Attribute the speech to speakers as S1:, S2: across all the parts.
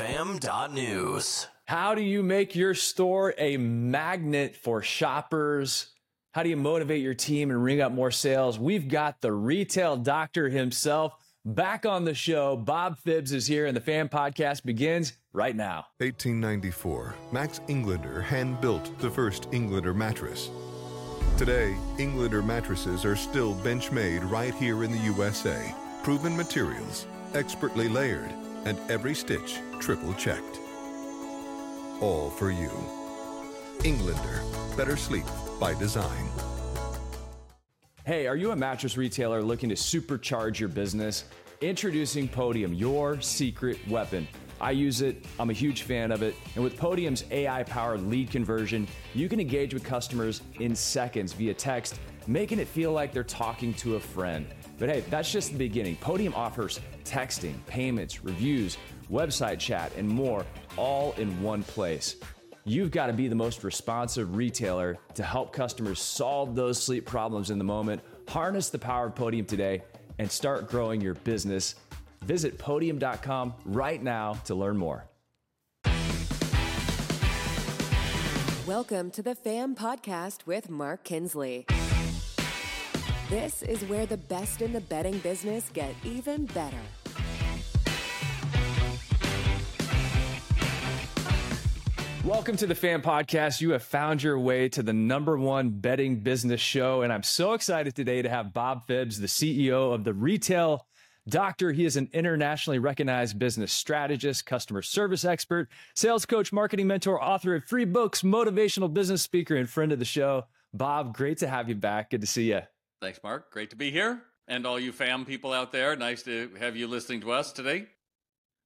S1: fam.news.
S2: How do you make your store a magnet for shoppers? How do you motivate your team and ring up more sales? We've got the retail doctor himself back on the show. Bob Phibbs is here, and the Fam Podcast begins right now.
S3: 1894, Max Englander hand built the first Englander mattress. Today, Englander mattresses are still bench made right here in the USA. Proven materials, expertly layered, and every stitch triple checked. All for you. Englander, better sleep by design.
S2: Hey, are you a mattress retailer looking to supercharge your business? Introducing Podium, your secret weapon. I use it, I'm a huge fan of it, and with Podium's AI powered lead conversion, you can engage with customers in seconds via text, making it feel like they're talking to a friend. But hey, that's just the beginning. Podium offers texting, payments, reviews, website chat, and more all in one place. You've got to be the most responsive retailer to help customers solve those sleep problems in the moment. Harness the power of Podium today and start growing your business. Visit podium.com right now to learn more.
S4: Welcome to the FAM podcast with Mark Kinsley. This is where the best in the bedding business get even better.
S2: Welcome to the FAM Podcast. You have found your way to the number one bedding business show. And I'm so excited today to have Bob Phibbs, the CEO of the Retail Doctor. He is an internationally recognized business strategist, customer service expert, sales coach, marketing mentor, author of three books, motivational business speaker, and friend of the show. Bob, great to have you back. Good to see you.
S5: Thanks, Mark. Great to be here. And all you fam people out there, nice to have you listening to us today.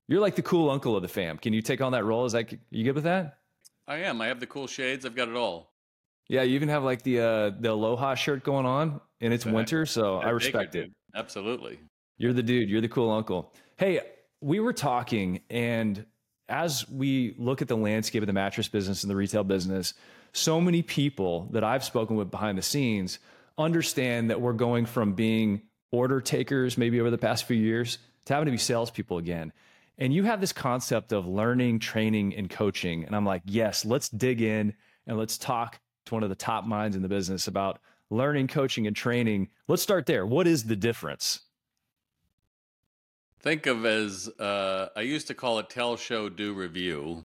S2: You're like the cool uncle of the fam. Can you take on that role? Is that you good with that?
S5: I am. I have the cool shades. I've got it all.
S2: Yeah, you even have like the uh, the Aloha shirt going on, and it's winter, so I respect it.
S5: Absolutely.
S2: You're the dude. You're the cool uncle. Hey, we were talking, and as we look at the landscape of the mattress business and the retail business, so many people that I've spoken with behind the scenes understand that we're going from being order takers maybe over the past few years to having to be salespeople again. And you have this concept of learning, training, and coaching. And I'm like, yes, let's dig in and let's talk to one of the top minds in the business about learning, coaching, and training. Let's start there. What is the difference?
S5: Think of as uh, I used to call it tell, show, do, review.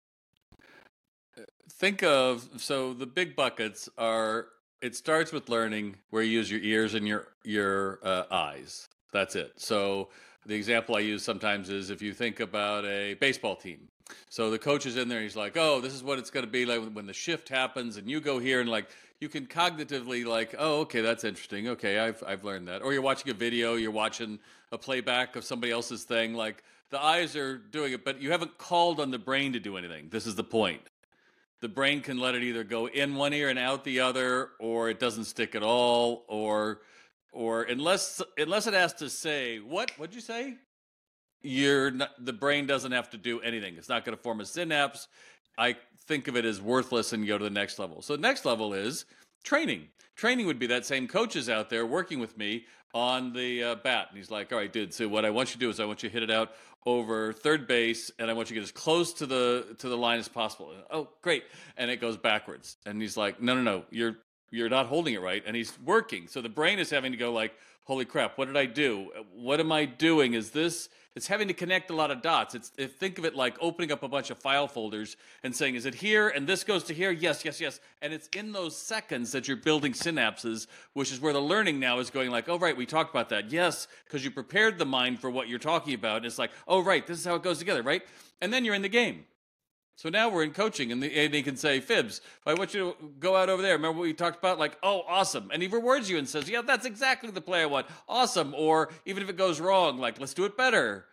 S5: Think of so the big buckets are it starts with learning where you use your ears and your your uh, eyes. That's it. So the example I use sometimes is if you think about a baseball team. So the coach is in there, he's like, "Oh, this is what it's going to be like when the shift happens, and you go here, and like you can cognitively like, oh, okay, that's interesting. Okay, I've I've learned that." Or you're watching a video, you're watching a playback of somebody else's thing. Like the eyes are doing it, but you haven't called on the brain to do anything. This is the point. The brain can let it either go in one ear and out the other, or it doesn't stick at all, or or unless unless it has to say what what'd you say? You're not, the brain doesn't have to do anything. It's not going to form a synapse. I think of it as worthless and go to the next level. So the next level is training training would be that same coach is out there working with me on the uh, bat. And he's like all right dude so what i want you to do is i want you to hit it out over third base and i want you to get as close to the to the line as possible. Oh great. And it goes backwards. And he's like no no no you're you're not holding it right. And he's working. So the brain is having to go like holy crap what did i do? What am i doing? Is this it's having to connect a lot of dots. It's think of it like opening up a bunch of file folders and saying is it here? And this goes to here. Yes yes yes. And it's in those seconds that you're building synapses which is where the learning now is going like oh right we talked about that. Yes because you prepared the mind for what you're talking about. And it's like oh right this is how it goes together right? And then you're in the game so now we're in coaching, and, the, and he can say, Phibbs, I want you to go out over there. Remember what we talked about? Like, oh, awesome. And he rewards you and says, yeah, that's exactly the play I want. Awesome. Or even if it goes wrong, like, let's do it better.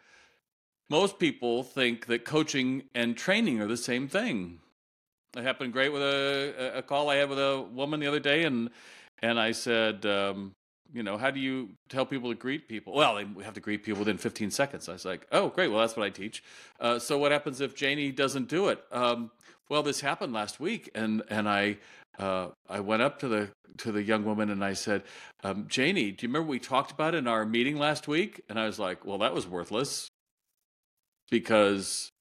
S5: Most people think that coaching and training are the same thing. It happened great with a, a call I had with a woman the other day, and and I said, um, you know, how do you tell people to greet people? Well, we have to greet people within 15 seconds. I was like, oh, great. Well, that's what I teach. Uh, so what happens if Janie doesn't do it? Um, well, this happened last week, and and I uh, I went up to the to the young woman and I said, um, Janie, do you remember we talked about it in our meeting last week? And I was like, well, that was worthless because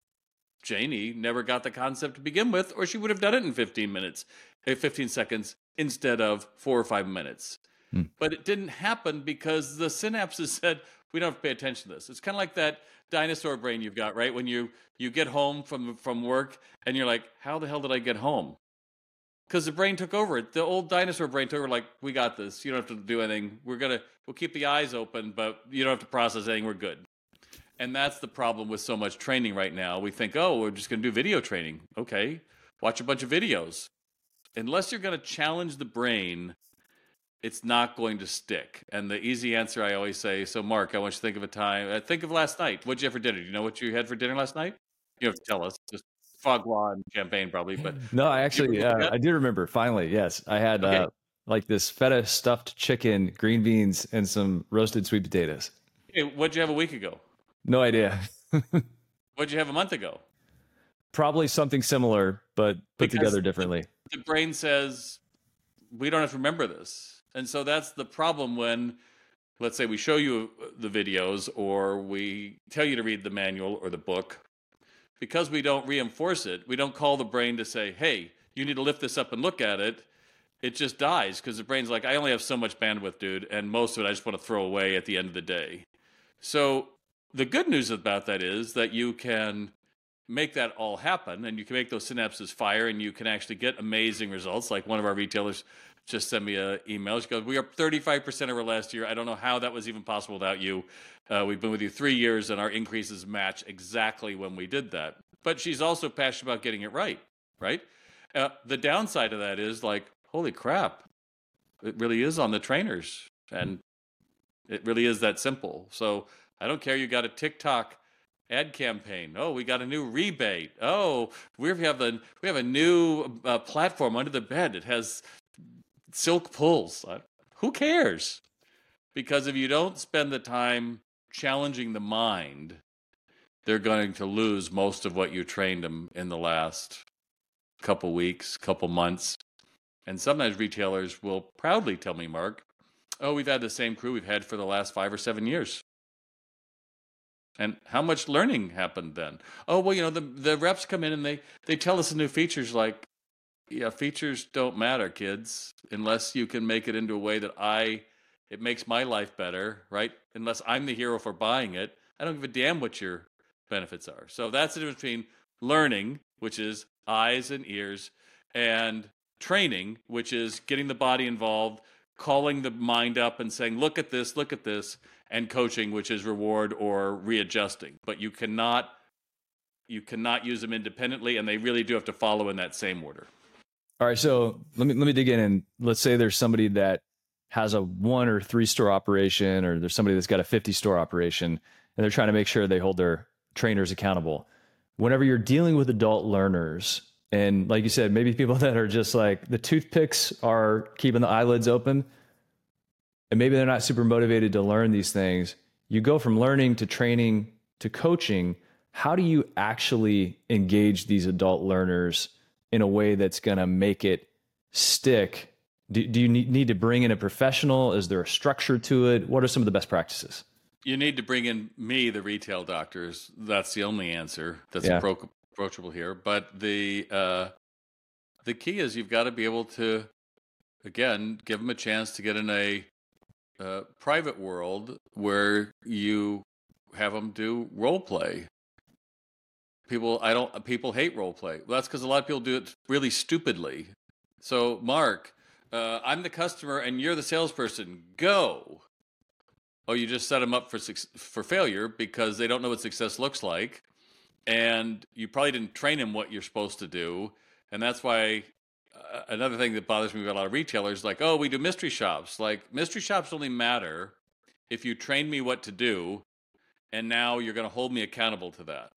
S5: Janie never got the concept to begin with, or she would have done it in 15 minutes, uh, 15 seconds instead of four or five minutes. Hmm. But it didn't happen because the synapses said, we don't have to pay attention to this. It's kind of like that dinosaur brain you've got, right? When you you get home from from work and you're like, how the hell did I get home? Because the brain took over. The old dinosaur brain took over. Like, we got this. You don't have to do anything. We're gonna we'll keep the eyes open, but you don't have to process anything. We're good. And that's the problem with so much training right now. We think, oh, we're just going to do video training. Okay, watch a bunch of videos. Unless you're going to challenge the brain it's not going to stick. And the easy answer I always say, so Mark, I want you to think of a time. Uh, think of last night. What'd you have for dinner? Do you know what you had for dinner last night? You have to tell us. Just foie gras and champagne, probably. But
S2: no, I actually, uh, I do remember. Finally, yes, I had okay. uh, like this feta stuffed chicken, green beans, and some roasted sweet potatoes.
S5: Hey, what'd you have a week ago?
S2: No idea.
S5: what'd you have a month ago?
S2: Probably something similar, but put because together differently.
S5: The, the brain says we don't have to remember this and so that's the problem when, let's say, we show you the videos or we tell you to read the manual or the book. Because we don't reinforce it, we don't call the brain to say, hey, you need to lift this up and look at it. It just dies because the brain's like, I only have so much bandwidth, dude, and most of it I just want to throw away at the end of the day. So the good news about that is that you can make that all happen and you can make those synapses fire and you can actually get amazing results like one of our retailers just sent me an email. She goes, "We are 35% over last year. I don't know how that was even possible without you. Uh, we've been with you three years, and our increases match exactly when we did that." But she's also passionate about getting it right. Right. Uh, the downside of that is like, holy crap, it really is on the trainers, and it really is that simple. So I don't care. You got a TikTok ad campaign. Oh, we got a new rebate. Oh, we have a we have a new uh, platform under the bed. It has silk pulls. Who cares? Because if you don't spend the time challenging the mind, they're going to lose most of what you trained them in the last couple weeks, couple months. And sometimes retailers will proudly tell me, Mark, oh, we've had the same crew we've had for the last five or seven years. And how much learning happened then? Oh, well, you know, the, the reps come in and they, they tell us the new features like, yeah, features don't matter, kids, unless you can make it into a way that I it makes my life better, right? Unless I'm the hero for buying it, I don't give a damn what your benefits are. So that's the difference between learning, which is eyes and ears, and training, which is getting the body involved, calling the mind up and saying, look at this, look at this, and coaching, which is reward or readjusting. But you cannot you cannot use them independently, and they really do have to follow in that same order.
S2: All right, so let me let me dig in and let's say there's somebody that has a one or three store operation, or there's somebody that's got a 50 store operation, and they're trying to make sure they hold their trainers accountable. Whenever you're dealing with adult learners, and like you said, maybe people that are just like the toothpicks are keeping the eyelids open, and maybe they're not super motivated to learn these things. You go from learning to training to coaching. How do you actually engage these adult learners? In a way that's going to make it stick? Do, do you need, need to bring in a professional? Is there a structure to it? What are some of the best practices?
S5: You need to bring in me, the retail doctors. That's the only answer that's yeah. appro- approachable here. But the uh, the key is you've got to be able to, again, give them a chance to get in a uh, private world where you have them do role play people i don't people hate role play well, that's because a lot of people do it really stupidly. So mark uh, i'm the customer and you're the salesperson. Go. Oh you just set them up for for failure because they don't know what success looks like. And you probably didn't train them what you're supposed to do. And that's why uh, another thing that bothers me about a lot of retailers like oh we do mystery shops. Like mystery shops only matter if you train me what to do and now you're going to hold me accountable to that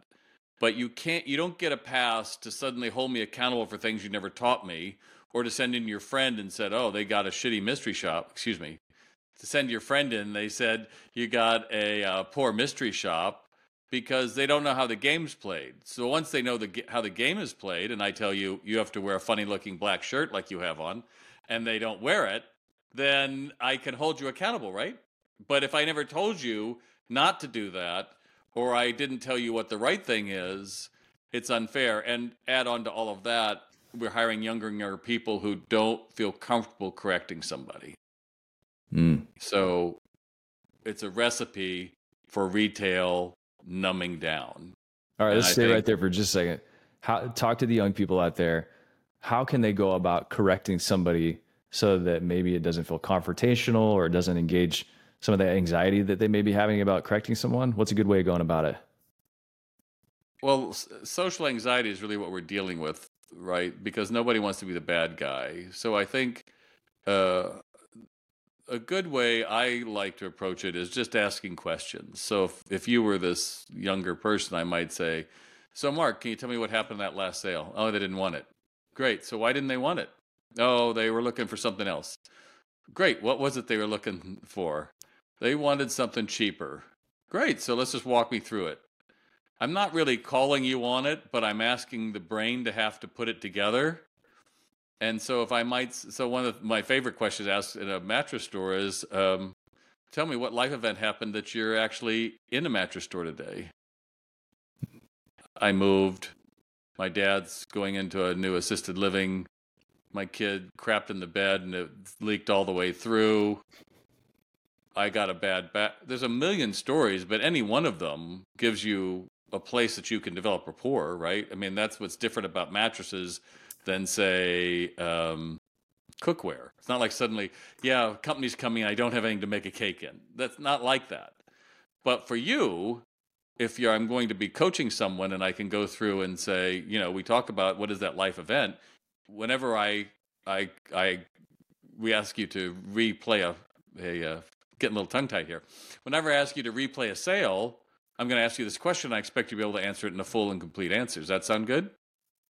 S5: but you can't you don't get a pass to suddenly hold me accountable for things you never taught me or to send in your friend and said oh they got a shitty mystery shop excuse me to send your friend in they said you got a uh, poor mystery shop because they don't know how the game's played. So once they know the how the game is played and i tell you you have to wear a funny looking black shirt like you have on and they don't wear it then i can hold you accountable right? But if i never told you not to do that or I didn't tell you what the right thing is, it's unfair. And add on to all of that, we're hiring younger and younger people who don't feel comfortable correcting somebody.
S2: Mm.
S5: So it's a recipe for retail numbing down.
S2: All right, let's
S5: I
S2: stay
S5: think-
S2: right there for just a second. How talk to the young people out there. How can they go about correcting somebody so that maybe it doesn't feel confrontational or it doesn't engage some of the anxiety that they may be having about correcting someone? What's a good way of going about it?
S5: Well, social anxiety is really what we're dealing with, right? Because nobody wants to be the bad guy. So I think uh, a good way I like to approach it is just asking questions. So if, if you were this younger person, I might say, So, Mark, can you tell me what happened in that last sale? Oh, they didn't want it. Great. So, why didn't they want it? Oh, they were looking for something else. Great. What was it they were looking for? They wanted something cheaper. Great. So, let's just walk me through it. I'm not really calling you on it, but I'm asking the brain to have to put it together. And so, if I might, so one of my favorite questions asked in a mattress store is, um, "Tell me what life event happened that you're actually in a mattress store today." I moved. My dad's going into a new assisted living. My kid crapped in the bed and it leaked all the way through. I got a bad back. There's a million stories, but any one of them gives you a place that you can develop rapport, right? I mean, that's what's different about mattresses than, say, um, cookware. It's not like suddenly, yeah, company's coming, I don't have anything to make a cake in. That's not like that. But for you, if you're, I'm going to be coaching someone and I can go through and say, you know, we talk about what is that life event. Whenever I, I, I, we ask you to replay a, a, uh getting a little tongue tied here. Whenever I ask you to replay a sale, I'm going to ask you this question. I expect you to be able to answer it in a full and complete answer. Does that sound good?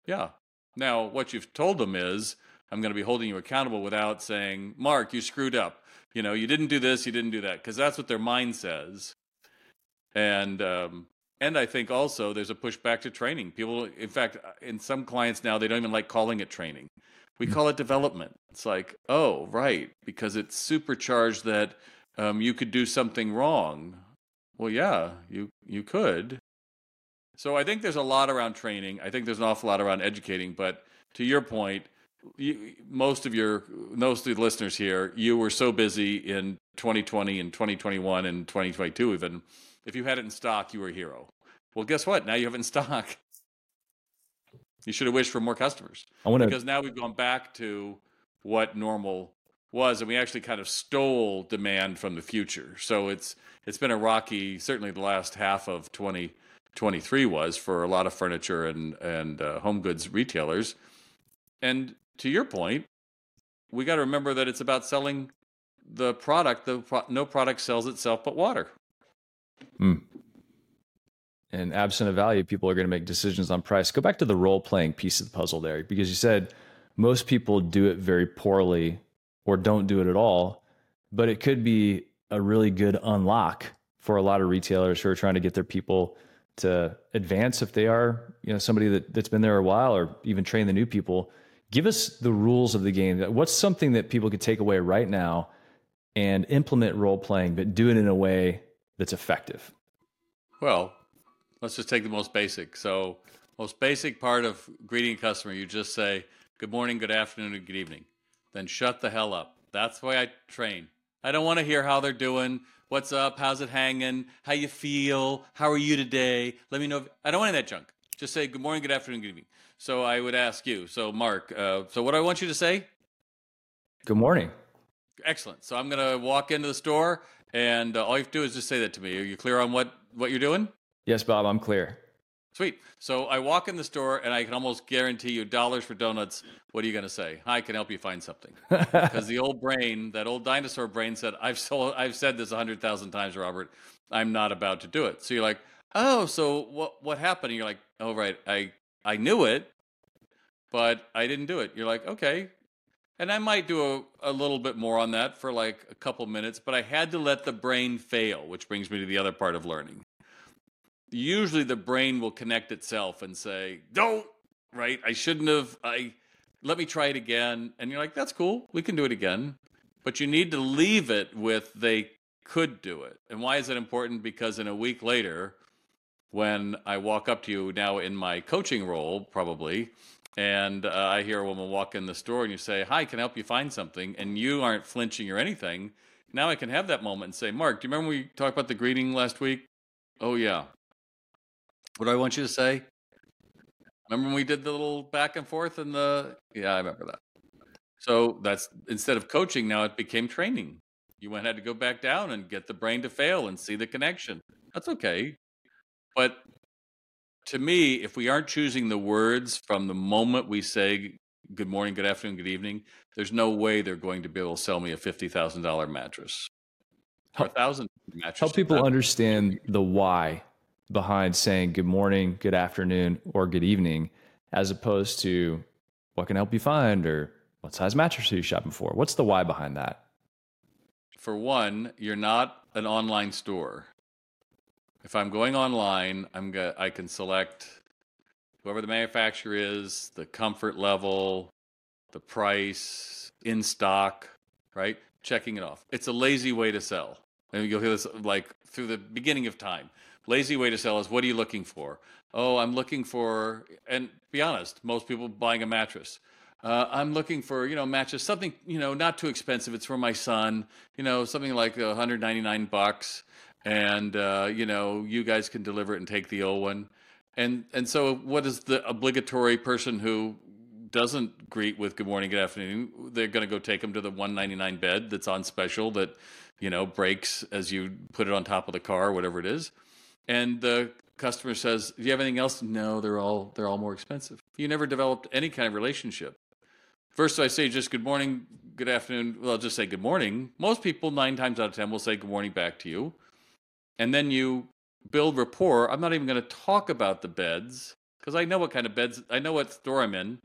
S5: Yeah. Now, what you've told them is, I'm going to be holding you accountable without saying, Mark, you screwed up. You know, you didn't do this, you didn't do that, because that's what their mind says. And um, and I think also there's a pushback to training. People, in fact, in some clients now, they don't even like calling it training. We call it development. It's like, oh, right, because it's supercharged that um, you could do something wrong. Well, yeah, you you could. So I think there's a lot around training. I think there's an awful lot around educating. But to your point, you, most of your most of the listeners here, you were so busy in 2020 and 2021 and 2022 even. If you had it in stock, you were a hero. Well, guess what? Now you have it in stock. You should have wished for more customers
S2: I want to
S5: because now we've gone back to what normal was and we actually kind of stole demand from the future. So it's it's been a rocky certainly the last half of 2023 was for a lot of furniture and and uh, home goods retailers. And to your point we got to remember that it's about selling the product the pro- no product sells itself but water.
S2: And absent of value, people are going to make decisions on price. Go back to the role playing piece of the puzzle there, because you said most people do it very poorly or don't do it at all, but it could be a really good unlock for a lot of retailers who are trying to get their people to advance if they are, you know, somebody that, that's been there a while or even train the new people. Give us the rules of the game. What's something that people could take away right now and implement role playing, but do it in a way that's effective?
S5: Well, let's just take the most basic. So, most basic part of greeting a customer, you just say, good morning, good afternoon, and good evening. Then shut the hell up. That's why I train. I don't want to hear how they're doing. What's up? How's it hanging? How you feel? How are you today? Let me know. If, I don't want any of that junk. Just say good morning, good afternoon, good evening. So I would ask you. So Mark, uh, so what do I want you to say?
S2: Good morning.
S5: Excellent. So I'm going to walk into the store, and uh, all you have to do is just say that to me. Are you clear on what what you're doing?
S2: Yes, Bob, I'm clear.
S5: Sweet. So I walk in the store and I can almost guarantee you dollars for donuts. What are you going to say? I can help you find something. Because the old brain, that old dinosaur brain said, I've, sold, I've said this a hundred thousand times, Robert. I'm not about to do it. So you're like, oh, so what, what happened? And you're like, oh, right. I, I knew it, but I didn't do it. You're like, okay. And I might do a, a little bit more on that for like a couple minutes, but I had to let the brain fail, which brings me to the other part of learning usually the brain will connect itself and say, "Don't, right? I shouldn't have. I let me try it again." And you're like, "That's cool. We can do it again." But you need to leave it with they could do it. And why is that important? Because in a week later, when I walk up to you now in my coaching role, probably, and uh, I hear a woman walk in the store and you say, Hi, can I help you find something? And you aren't flinching or anything. Now I can have that moment and say, Mark, do you remember we talked about the greeting last week? Oh, yeah. What do I want you to say? Remember when we did the little back and forth and the. Yeah, I remember that. So that's instead of coaching, now it became training. You went had to go back down and get the brain to fail and see the connection. That's okay. But to me, if we aren't choosing the words from the moment we say good morning, good afternoon, good evening, there's no way they're going to be able to sell me a fifty thousand dollar mattress. Or a thousand mattress.
S2: Help people understand the why behind saying good morning, good afternoon, or good evening, as opposed to what can I help you find or what size mattress are you shopping for? What's the why behind that?
S5: For one, you're not an online store. If I'm going online, I'm go- I can select whoever the manufacturer is, the comfort level, the price, in stock, right? Checking it off. It's a lazy way to sell. And you'll hear this like through the beginning of time. Lazy way to sell is what are you looking for? Oh, I'm looking for, and be honest, most people buying a mattress. Uh, I'm looking for, you know, matches something, you know, not too expensive. It's for my son, you know, something like 199 bucks, and uh, you know, you guys can deliver it and take the old one. And and so, what is the obligatory person who doesn't greet with good morning, good afternoon? They're going to go take them to the 199 bed that's on special that, you know, breaks as you put it on top of the car, whatever it is and the customer says, "Do you have anything else?" No, they're all they're all more expensive. You never developed any kind of relationship. First, I say just good morning, good afternoon. Well, I'll just say good morning. Most people, nine times out of ten, will say good morning back to you, and then you build rapport. I'm not even going to talk about the beds because I know what kind of beds. I know what store I'm in.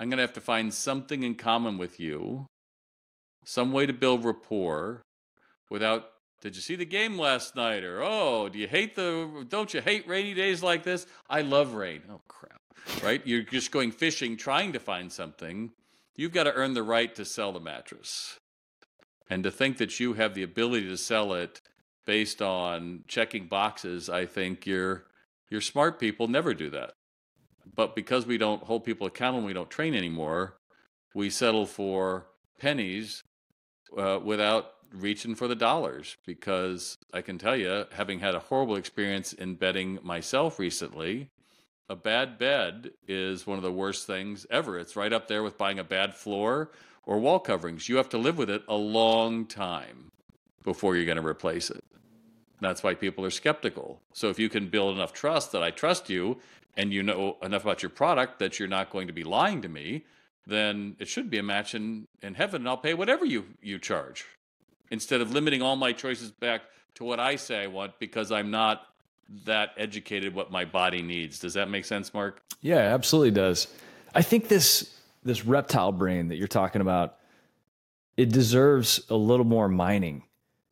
S5: I'm going to have to find something in common with you, some way to build rapport without did you see the game last night? Or, oh, do you hate the, don't you hate rainy days like this? I love rain. Oh, crap. Right? You're just going fishing, trying to find something. You've got to earn the right to sell the mattress. And to think that you have the ability to sell it based on checking boxes, I think you're, smart people never do that. But because we don't hold people accountable, we don't train anymore, we settle for pennies uh, without reaching for the dollars because I can tell you, having had a horrible experience in bedding myself recently, a bad bed is one of the worst things ever. It's right up there with buying a bad floor or wall coverings. You have to live with it a long time before you're going to replace it. That's why people are skeptical. So if you can build enough trust that I trust you and you know enough about your product that you're not going to be lying to me, then it should be a match in, in heaven and I'll pay whatever you, you charge instead of limiting all my choices back to what I say I want because I'm not that educated what my body needs. Does that make sense, Mark?
S2: Yeah, absolutely does. I think this this reptile brain that you're talking about it deserves a little more mining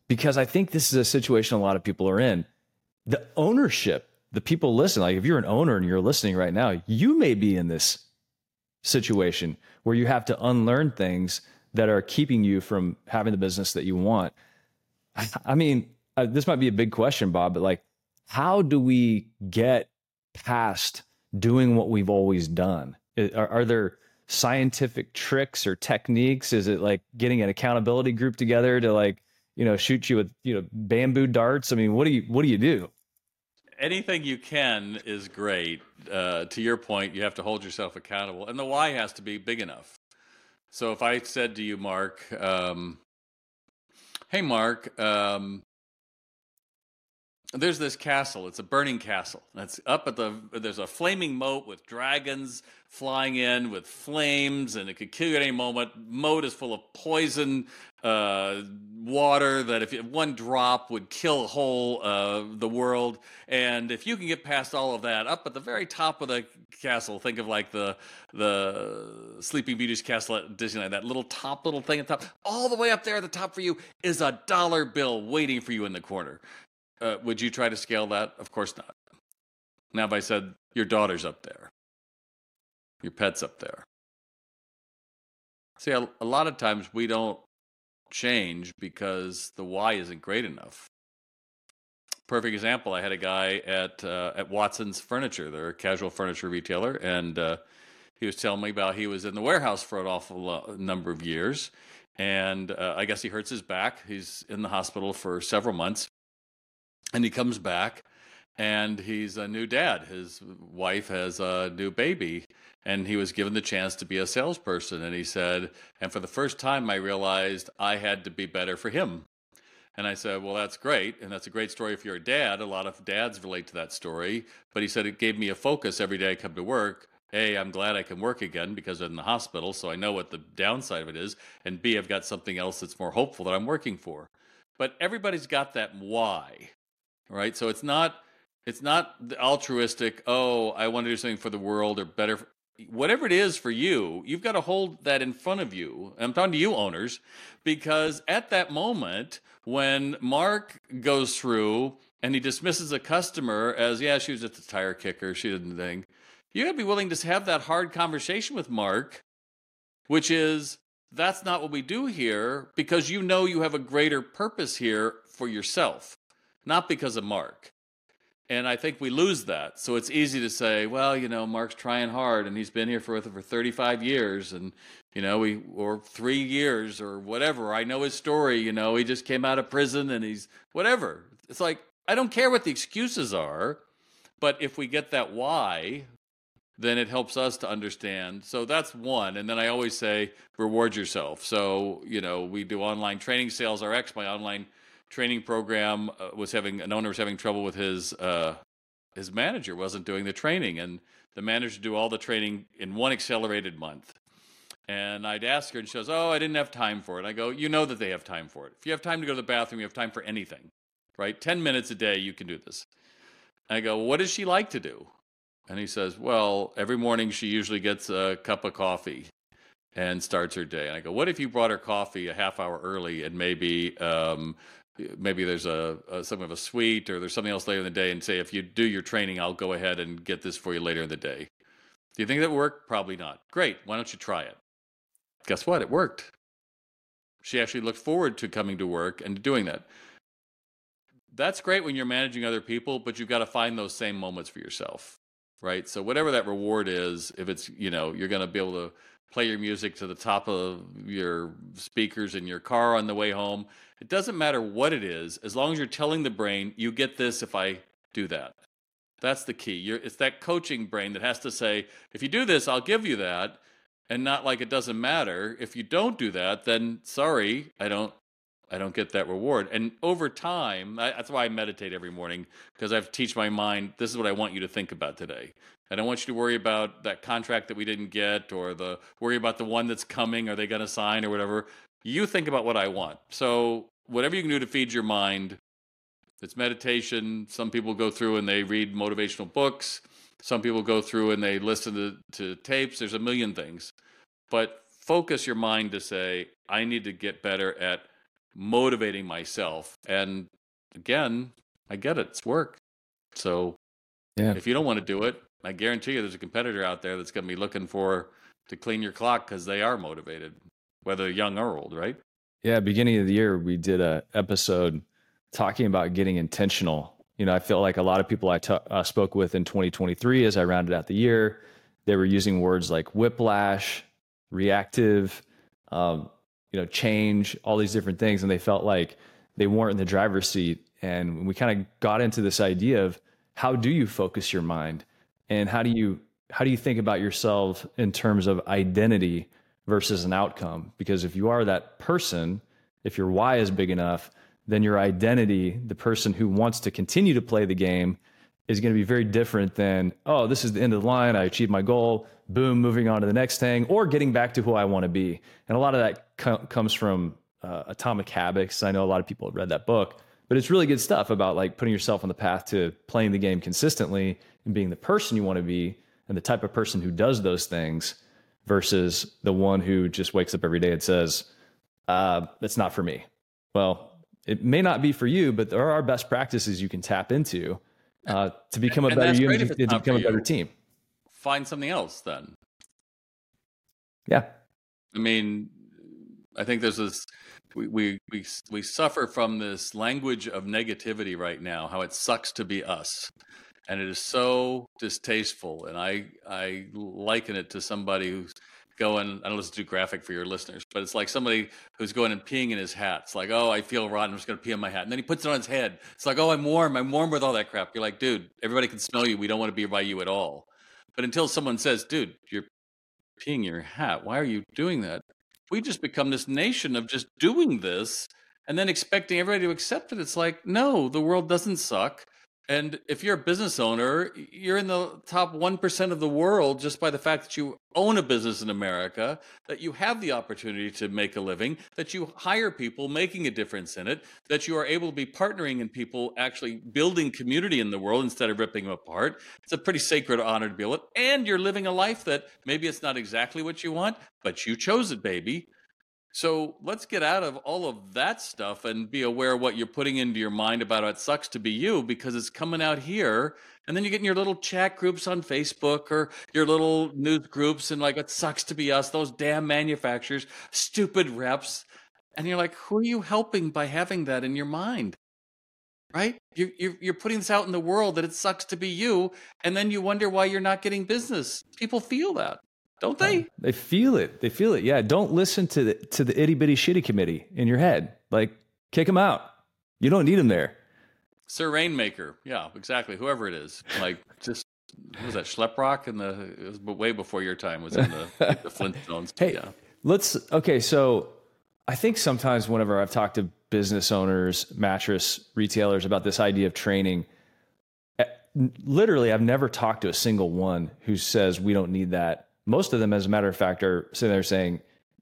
S2: because I think this is a situation a lot of people are in. The ownership, the people listen, like if you're an owner and you're listening right now, you may be in this situation where you have to unlearn things that are keeping you from having the business that you want. I mean, uh, this might be a big question, Bob, but like, how do we get past doing what we've always done? Are, are there scientific tricks or techniques? Is it like getting an accountability group together to like, you know, shoot you with, you know, bamboo darts? I mean, what do you, what do you do?
S5: anything you can is great. Uh, to your point, you have to hold yourself accountable, and the why has to be big enough. So if I said to you, Mark, um, hey, Mark, um, there's this castle. It's a burning castle. That's up at the. There's a flaming moat with dragons flying in with flames, and it could kill you at any moment. Moat is full of poison uh, water that if one drop would kill whole uh, the world. And if you can get past all of that, up at the very top of the castle, think of like the the Sleeping Beauty's castle at Disneyland. That little top little thing at the top, all the way up there at the top for you is a dollar bill waiting for you in the corner. Uh, would you try to scale that? Of course not. Now, if I said your daughter's up there, your pet's up there. See, a, a lot of times we don't change because the why isn't great enough. perfect example. I had a guy at uh, at Watson's Furniture. They're a casual furniture retailer, and uh, he was telling me about he was in the warehouse for an awful number of years, and uh, I guess he hurts his back. He's in the hospital for several months, and he comes back, and he's a new dad. His wife has a new baby, and he was given the chance to be a salesperson. And he said, and for the first time, I realized I had to be better for him. And I said, Well, that's great. And that's a great story if you're a dad. A lot of dads relate to that story. But he said it gave me a focus every day I come to work. A, I'm glad I can work again because I'm in the hospital, so I know what the downside of it is. And B, I've got something else that's more hopeful that I'm working for. But everybody's got that why, right? So it's not it's not the altruistic, oh, I want to do something for the world or better whatever it is for you, you've got to hold that in front of you. I'm talking to you owners, because at that moment, when Mark goes through and he dismisses a customer as, yeah, she was just a tire kicker, she didn't think, you got to be willing to have that hard conversation with Mark, which is, that's not what we do here because you know you have a greater purpose here for yourself, not because of Mark. And I think we lose that. So it's easy to say, well, you know, Mark's trying hard and he's been here for for 35 years and you know, we or 3 years or whatever. I know his story, you know, he just came out of prison and he's whatever. It's like I don't care what the excuses are, but if we get that why, then it helps us to understand. So that's one. And then I always say reward yourself. So, you know, we do online training sales RX, my online training program uh, was having an owner was having trouble with his uh, his manager wasn't doing the training, and the manager do all the training in one accelerated month. And I'd ask her, and she goes, "Oh, I didn't have time for it." I go, "You know that they have time for it. If you have time to go to the bathroom, you have time for anything, right? Ten minutes a day, you can do this." And I go, "What does she like to do?" And he says, "Well, every morning she usually gets a cup of coffee." And starts her day. And I go, what if you brought her coffee a half hour early and maybe um, maybe there's a, a some of a suite or there's something else later in the day and say if you do your training i'll go ahead and get this for you later in the day. Do you think that worked probably not. Great. Why don't you try it? Guess what? It worked. She actually looked forward to coming to work and doing that. That's great when you're managing other people but you've got to find those same moments for yourself right? So whatever that reward is if it's you know you're going to be able to play your music to the top of your speakers in your car on the way home. It doesn't matter what it is, as long as you're telling the brain, you get this if I do that. That's the key. You're, it's that coaching brain that has to say, if you do this, I'll give you that, and not like it doesn't matter. If you don't do that, then sorry, I don't I don't get that reward. And over time, I, that's why I meditate every morning because I've teach my mind this is what I want you to think about today. I don't want you to worry about that contract that we didn't get or the worry about the one that's coming. Are they going to sign or whatever? You think about what I want. So whatever you can do to feed your mind. It's meditation. Some people go through and they read motivational books. Some people go through and they listen to, to tapes. There's a million things. But focus your mind to say, I need to get better at motivating myself. And again, I get it. It's work. So yeah. if you don't want to do it, I guarantee you there's a competitor out there that's going to be looking for to clean your clock because they are motivated, whether young or old, right?
S2: Yeah, beginning of the year we did a episode talking about getting intentional. You know, I feel like a lot of people I t- uh, spoke with in 2023 as I rounded out the year, they were using words like whiplash, reactive, um, you know, change, all these different things, and they felt like they weren't in the driver's seat. And we kind of got into this idea of how do you focus your mind, and how do you how do you think about yourself in terms of identity versus an outcome? Because if you are that person, if your why is big enough, then your identity, the person who wants to continue to play the game, is going to be very different than, oh, this is the end of the line. I achieved my goal. Boom, moving on to the next thing, or getting back to who I want to be. And a lot of that co- comes from uh, Atomic Habits. I know a lot of people have read that book, but it's really good stuff about like putting yourself on the path to playing the game consistently and being the person you want to be and the type of person who does those things versus the one who just wakes up every day and says, uh, "That's not for me." Well, it may not be for you, but there are best practices you can tap into uh, to become a and better unit, to become a better team.
S5: Find something else then.
S2: Yeah.
S5: I mean, I think there's this we, we we suffer from this language of negativity right now. How it sucks to be us, and it is so distasteful. And I I liken it to somebody who's going. I don't it's too graphic for your listeners, but it's like somebody who's going and peeing in his hat. It's like, oh, I feel rotten. I'm just going to pee in my hat, and then he puts it on his head. It's like, oh, I'm warm. I'm warm with all that crap. You're like, dude, everybody can smell you. We don't want to be by you at all. But until someone says, dude, you're peeing your hat. Why are you doing that? We just become this nation of just doing this and then expecting everybody to accept it. It's like, no, the world doesn't suck. And if you're a business owner, you're in the top 1% of the world just by the fact that you own a business in America, that you have the opportunity to make a living, that you hire people making a difference in it, that you are able to be partnering in people actually building community in the world instead of ripping them apart. It's a pretty sacred honor to be able to, and you're living a life that maybe it's not exactly what you want, but you chose it, baby. So let's get out of all of that stuff and be aware what you're putting into your mind about it sucks to be you because it's coming out here. And then you get in your little chat groups on Facebook or your little news groups and like, it sucks to be us, those damn manufacturers, stupid reps. And you're like, who are you helping by having that in your mind? Right? You're, you're putting this out in the world that it sucks to be you. And then you wonder why you're not getting business. People feel that don't they?
S2: They feel it. They feel it. Yeah. Don't listen to the to the itty bitty shitty committee in your head. Like kick them out. You don't need them there.
S5: Sir Rainmaker. Yeah, exactly. Whoever it is. Like just was that Schleprock in the it was way before your time was in the, the Flintstones.
S2: Hey,
S5: yeah.
S2: let's okay. So I think sometimes whenever I've talked to business owners, mattress retailers about this idea of training, eh, literally, I've never talked to a single one who says we don't need that most of them, as a matter of fact, are sitting there saying,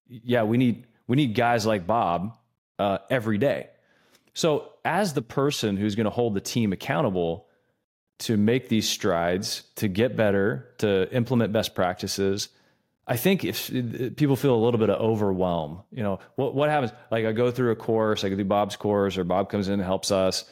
S2: "Yeah, we need we need guys like Bob uh, every day." So, as the person who's going to hold the team accountable to make these strides, to get better, to implement best practices, I think if, if people feel a little bit of overwhelm, you know, what what happens? Like I go through a course, I go through Bob's course, or Bob comes in and helps us,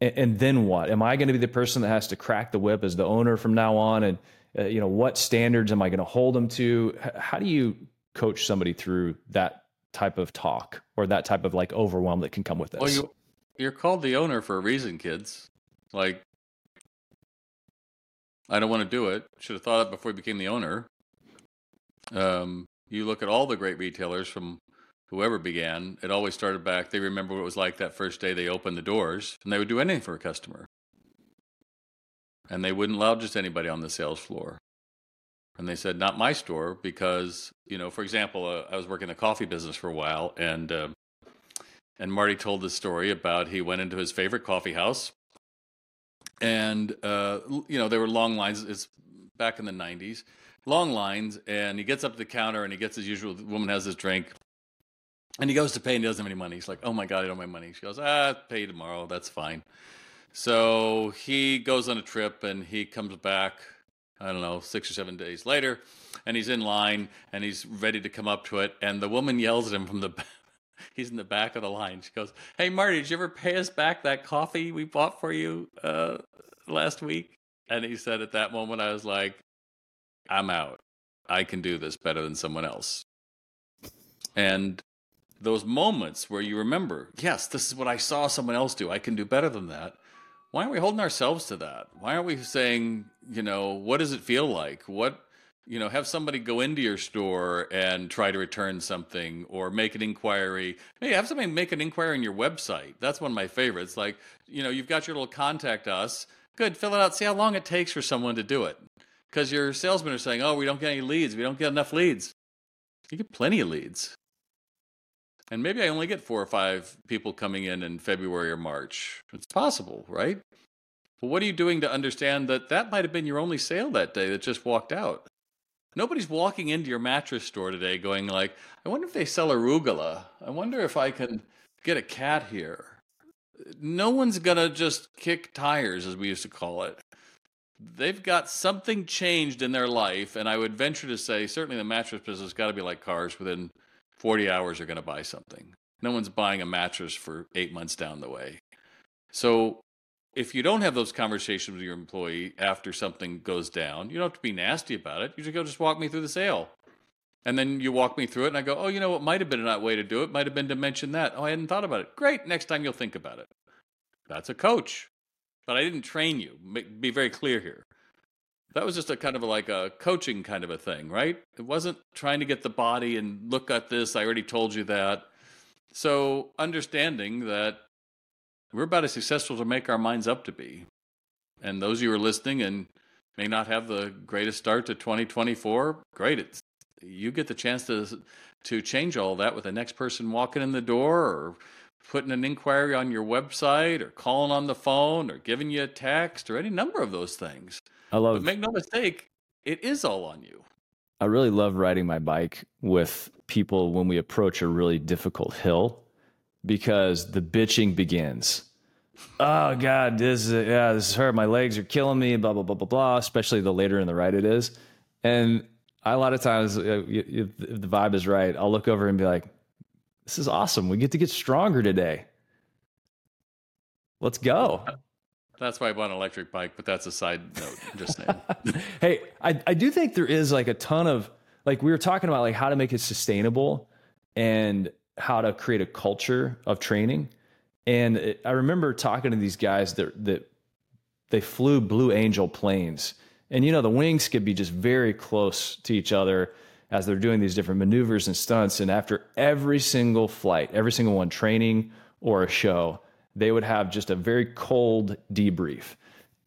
S2: and, and then what? Am I going to be the person that has to crack the whip as the owner from now on and uh, you know, what standards am I going to hold them to? How do you coach somebody through that type of talk or that type of like overwhelm that can come with this?
S5: Well, you, you're called the owner for a reason, kids. Like, I don't want to do it. Should have thought it before you became the owner. Um, you look at all the great retailers from whoever began, it always started back. They remember what it was like that first day they opened the doors, and they would do anything for a customer and they wouldn't allow just anybody on the sales floor. And they said, not my store, because, you know, for example, uh, I was working in the coffee business for a while, and uh, and Marty told the story about he went into his favorite coffee house, and uh, you know there were long lines. It's back in the '90s, long lines, and he gets up to the counter and he gets his usual. The woman has his drink, and he goes to pay and he doesn't have any money. He's like, "Oh my god, I don't have my money." She goes, "Ah, pay tomorrow. That's fine." So he goes on a trip and he comes back, I don't know, six or seven days later, and he's in line and he's ready to come up to it. And the woman yells at him from the back. he's in the back of the line. She goes, Hey, Marty, did you ever pay us back that coffee we bought for you uh, last week? And he said at that moment, I was like, I'm out. I can do this better than someone else. And those moments where you remember, yes, this is what I saw someone else do. I can do better than that why aren't we holding ourselves to that? Why aren't we saying, you know, what does it feel like? What, you know, have somebody go into your store and try to return something or make an inquiry. Hey, have somebody make an inquiry on your website. That's one of my favorites. Like, you know, you've got your little contact us. Good, fill it out. See how long it takes for someone to do it. Because your salesmen are saying, oh, we don't get any leads. We don't get enough leads. You get plenty of leads. And maybe I only get four or five people coming in in February or March. It's possible, right? But what are you doing to understand that that might have been your only sale that day that just walked out? Nobody's walking into your mattress store today going like, I wonder if they sell arugula. I wonder if I can get a cat here. No one's going to just kick tires, as we used to call it. They've got something changed in their life, and I would venture to say, certainly the mattress business got to be like cars within 40 hours are going to buy something. No one's buying a mattress for eight months down the way. So if you don't have those conversations with your employee after something goes down, you don't have to be nasty about it. You just go, just walk me through the sale. And then you walk me through it, and I go, oh, you know what might have been a way to do it? Might have been to mention that. Oh, I hadn't thought about it. Great. Next time you'll think about it. That's a coach. But I didn't train you. Be very clear here. That was just a kind of a, like a coaching kind of a thing, right? It wasn't trying to get the body and look at this. I already told you that. So understanding that we're about as successful to make our minds up to be. And those you are listening and may not have the greatest start to 2024, great. It's you get the chance to to change all that with the next person walking in the door or putting an inquiry on your website or calling on the phone or giving you a text or any number of those things.
S2: I love
S5: But make no mistake, it is all on you.
S2: I really love riding my bike with people when we approach a really difficult hill because the bitching begins. Oh God, this is, yeah, this is hurt. My legs are killing me. Blah blah blah blah blah. Especially the later in the ride it is, and I, a lot of times, uh, if, if the vibe is right, I'll look over and be like, "This is awesome. We get to get stronger today. Let's go."
S5: That's why I bought an electric bike, but that's a side note. Just saying.
S2: hey, I, I do think there is like a ton of like we were talking about like how to make it sustainable and how to create a culture of training. And it, I remember talking to these guys that that they flew Blue Angel planes, and you know the wings could be just very close to each other as they're doing these different maneuvers and stunts. And after every single flight, every single one, training or a show, they would have just a very cold debrief.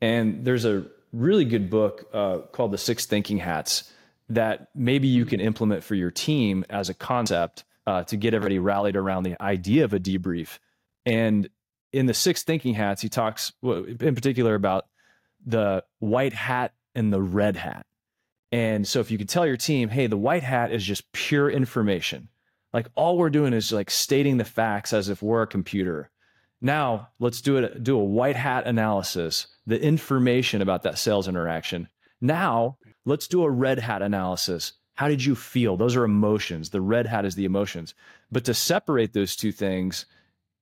S2: And there's a really good book uh, called The Six Thinking Hats that maybe you can implement for your team as a concept uh, to get everybody rallied around the idea of a debrief. And in the Six Thinking Hats, he talks in particular about the white hat and the red hat. And so if you could tell your team, hey, the white hat is just pure information. Like all we're doing is like stating the facts as if we're a computer now let's do it. Do a white hat analysis, the information about that sales interaction. Now let's do a red hat analysis. How did you feel? Those are emotions. The red hat is the emotions. But to separate those two things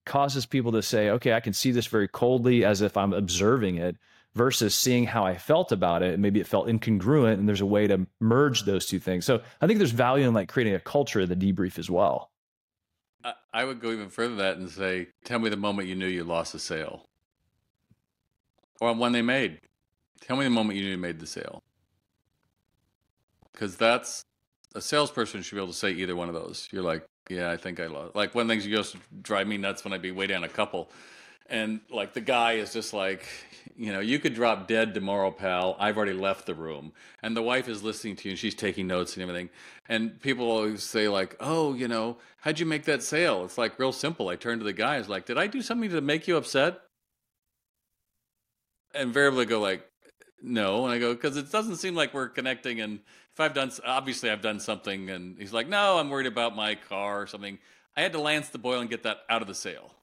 S2: causes people to say, okay, I can see this very coldly as if I'm observing it versus seeing how I felt about it. Maybe it felt incongruent and there's a way to merge those two things. So I think there's value in like creating a culture of the debrief as well.
S5: I would go even further than that and say, tell me the moment you knew you lost a sale. Or one they made. Tell me the moment you knew you made the sale. Because that's a salesperson should be able to say either one of those. You're like, yeah, I think I lost. Like one of the things you just drive me nuts when I'd be way down a couple and like the guy is just like you know you could drop dead tomorrow pal. I've already left the room. And the wife is listening to you and she's taking notes and everything. And people always say like oh you know how'd you make that sale? It's like real simple. I turn to the guy is like did i do something to make you upset? And invariably go like no. And i go because it doesn't seem like we're connecting and if i've done obviously i've done something and he's like no i'm worried about my car or something. I had to lance the boil and get that out of the sale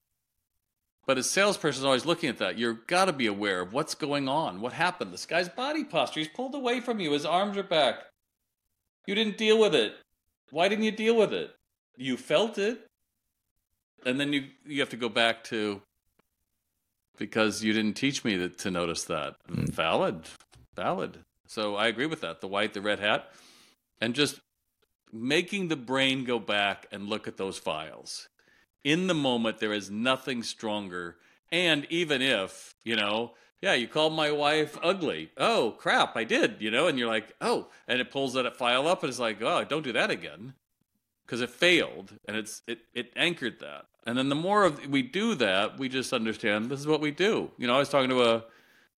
S5: but a salesperson is always looking at that. You've got to be aware of what's going on. What happened? This guy's body posture. He's pulled away from you. His arms are back. You didn't deal with it. Why didn't you deal with it? You felt it. And then you you have to go back to because you didn't teach me to, to notice that. Mm. Valid. Valid. So I agree with that. The white, the red hat. And just making the brain go back and look at those files in the moment, there is nothing stronger. And even if, you know, yeah, you called my wife ugly. Oh, crap, I did, you know, and you're like, oh, and it pulls that file up and it's like, oh, don't do that again because it failed and it's it, it anchored that. And then the more of we do that, we just understand this is what we do. You know, I was talking to a,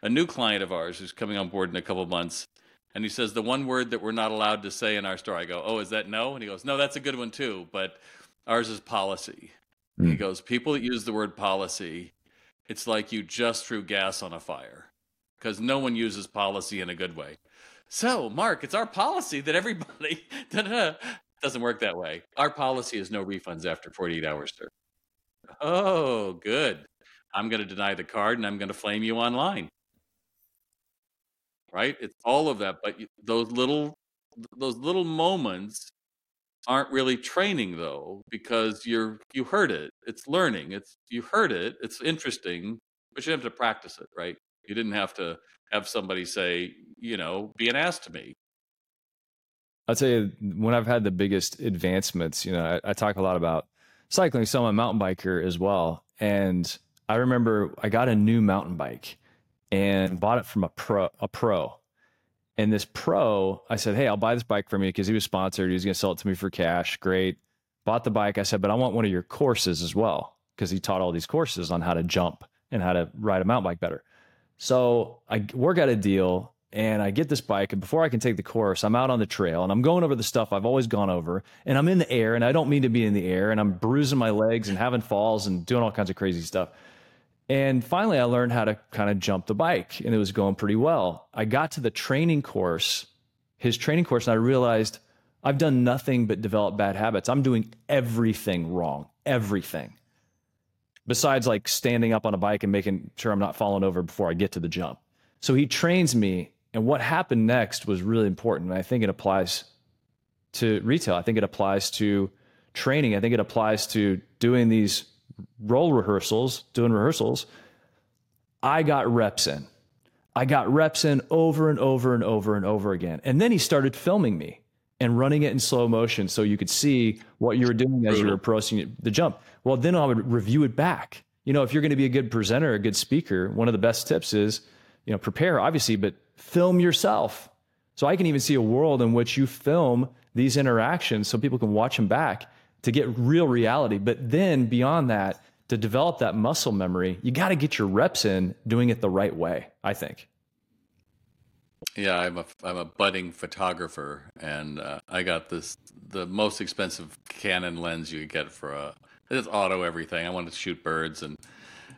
S5: a new client of ours who's coming on board in a couple months. And he says the one word that we're not allowed to say in our store. I go, oh, is that no? And he goes, no, that's a good one too, but ours is policy. Mm. He goes, people that use the word policy, it's like you just threw gas on a fire because no one uses policy in a good way. So, Mark, it's our policy that everybody doesn't work that way. Our policy is no refunds after 48 hours, sir. Oh, good. I'm going to deny the card and I'm going to flame you online. Right? It's all of that, but those little those little moments aren't really training though because you're you heard it it's learning it's you heard it it's interesting but you have to practice it right you didn't have to have somebody say you know be an ass to me
S2: I'll tell you when I've had the biggest advancements, you know, I, I talk a lot about cycling, so I'm a mountain biker as well. And I remember I got a new mountain bike and bought it from a pro, a pro. And this pro, I said, Hey, I'll buy this bike from you because he was sponsored. He was going to sell it to me for cash. Great. Bought the bike. I said, but I want one of your courses as well because he taught all these courses on how to jump and how to ride a mountain bike better. So I work out a deal and I get this bike. And before I can take the course, I'm out on the trail and I'm going over the stuff I've always gone over. And I'm in the air and I don't mean to be in the air and I'm bruising my legs and having falls and doing all kinds of crazy stuff. And finally, I learned how to kind of jump the bike and it was going pretty well. I got to the training course, his training course, and I realized I've done nothing but develop bad habits. I'm doing everything wrong, everything. Besides like standing up on a bike and making sure I'm not falling over before I get to the jump. So he trains me. And what happened next was really important. And I think it applies to retail. I think it applies to training. I think it applies to doing these role rehearsals, doing rehearsals, I got reps in. I got reps in over and over and over and over again. And then he started filming me and running it in slow motion so you could see what you were doing as you were approaching the jump. Well, then I would review it back. You know, if you're going to be a good presenter, a good speaker, one of the best tips is, you know, prepare obviously, but film yourself. So I can even see a world in which you film these interactions so people can watch them back to get real reality. But then beyond that, to develop that muscle memory, you got to get your reps in doing it the right way, I think.
S5: Yeah, I'm a I'm a budding photographer, and uh, I got this the most expensive Canon lens you could get for a it's auto everything. I wanted to shoot birds, and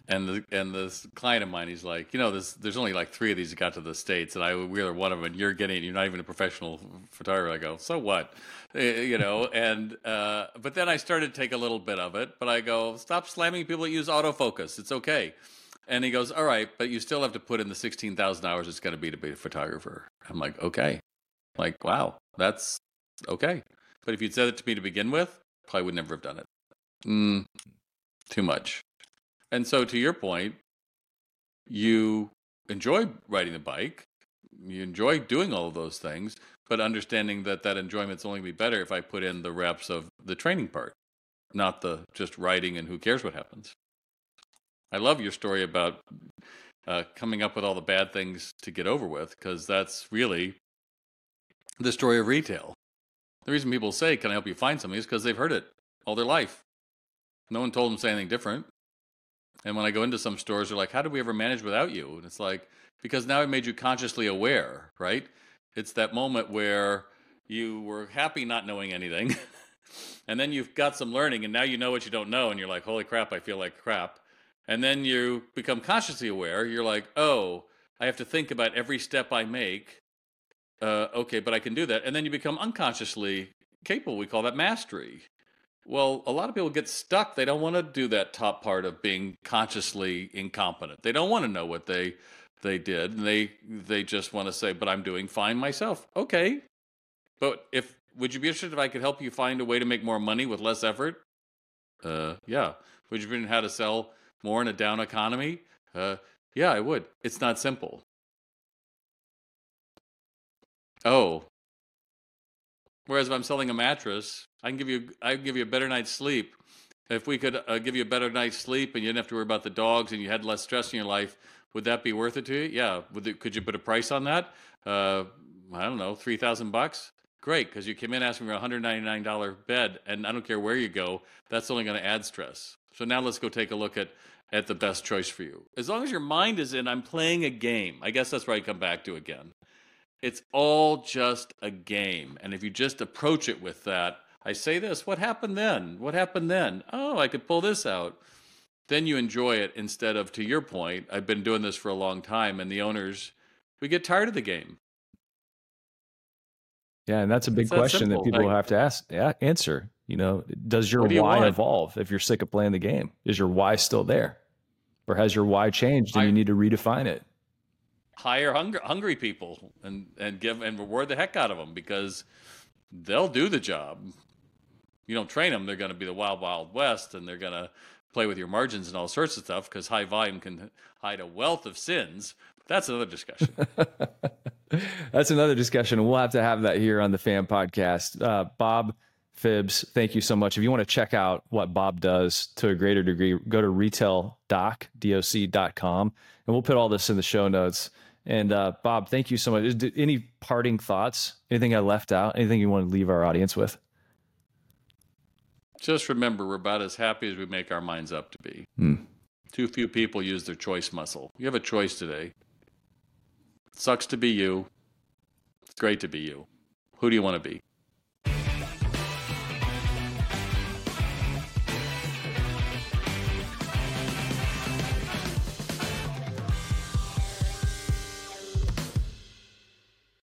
S5: and the, and this client of mine, he's like, you know, there's there's only like three of these that got to the states, and I we're one of them. And you're getting, you're not even a professional photographer. I go, so what, eh, you know? And uh, but then I started to take a little bit of it, but I go, stop slamming people that use autofocus. It's okay. And he goes, all right, but you still have to put in the sixteen thousand hours it's going to be to be a photographer. I'm like, okay, like wow, that's okay. But if you'd said it to me to begin with, probably would never have done it. Mm, too much. And so, to your point, you enjoy riding the bike, you enjoy doing all of those things, but understanding that that enjoyment's only be better if I put in the reps of the training part, not the just riding and who cares what happens. I love your story about uh, coming up with all the bad things to get over with, because that's really the story of retail. The reason people say, Can I help you find something? is because they've heard it all their life. No one told them to say anything different. And when I go into some stores, they're like, "How did we ever manage without you?" And it's like, because now I made you consciously aware, right? It's that moment where you were happy not knowing anything, and then you've got some learning, and now you know what you don't know, and you're like, "Holy crap, I feel like crap." And then you become consciously aware. You're like, "Oh, I have to think about every step I make." Uh, okay, but I can do that. And then you become unconsciously capable. We call that mastery. Well, a lot of people get stuck. They don't want to do that top part of being consciously incompetent. They don't want to know what they they did. And they they just want to say, "But I'm doing fine myself." Okay, but if would you be interested if I could help you find a way to make more money with less effort? Uh, yeah. Would you be interested how to sell more in a down economy? Uh, yeah, I would. It's not simple. Oh, Whereas if I'm selling a mattress, I can give you I can give you a better night's sleep. If we could uh, give you a better night's sleep and you didn't have to worry about the dogs and you had less stress in your life, would that be worth it to you? Yeah. Could you put a price on that? Uh, I don't know, three thousand bucks. Great, because you came in asking for a hundred ninety nine dollar bed, and I don't care where you go, that's only going to add stress. So now let's go take a look at at the best choice for you. As long as your mind is in, I'm playing a game. I guess that's where I come back to again. It's all just a game. And if you just approach it with that, I say this, what happened then? What happened then? Oh, I could pull this out. Then you enjoy it instead of, to your point, I've been doing this for a long time, and the owners, we get tired of the game.
S2: Yeah, and that's a big it's question that, that people like, have to ask, yeah, answer. You know, does your do why evolve if you're sick of playing the game? Is your why still there? Or has your why changed and I, you need to redefine it?
S5: Hire hungry, hungry people and and give and reward the heck out of them because they'll do the job. You don't train them; they're going to be the wild, wild west, and they're going to play with your margins and all sorts of stuff because high volume can hide a wealth of sins. But that's another discussion.
S2: That's another discussion. We'll have to have that here on the FAM Podcast. Uh, Bob Phibbs, thank you so much. If you want to check out what Bob does to a greater degree, go to retaildoc.com and we'll put all this in the show notes. And uh, Bob, thank you so much. Any parting thoughts? Anything I left out? Anything you want to leave our audience with?
S5: Just remember, we're about as happy as we make our minds up to be.
S2: Hmm.
S5: Too few people use their choice muscle. You have a choice today. It sucks to be you. It's great to be you. Who do you want to be?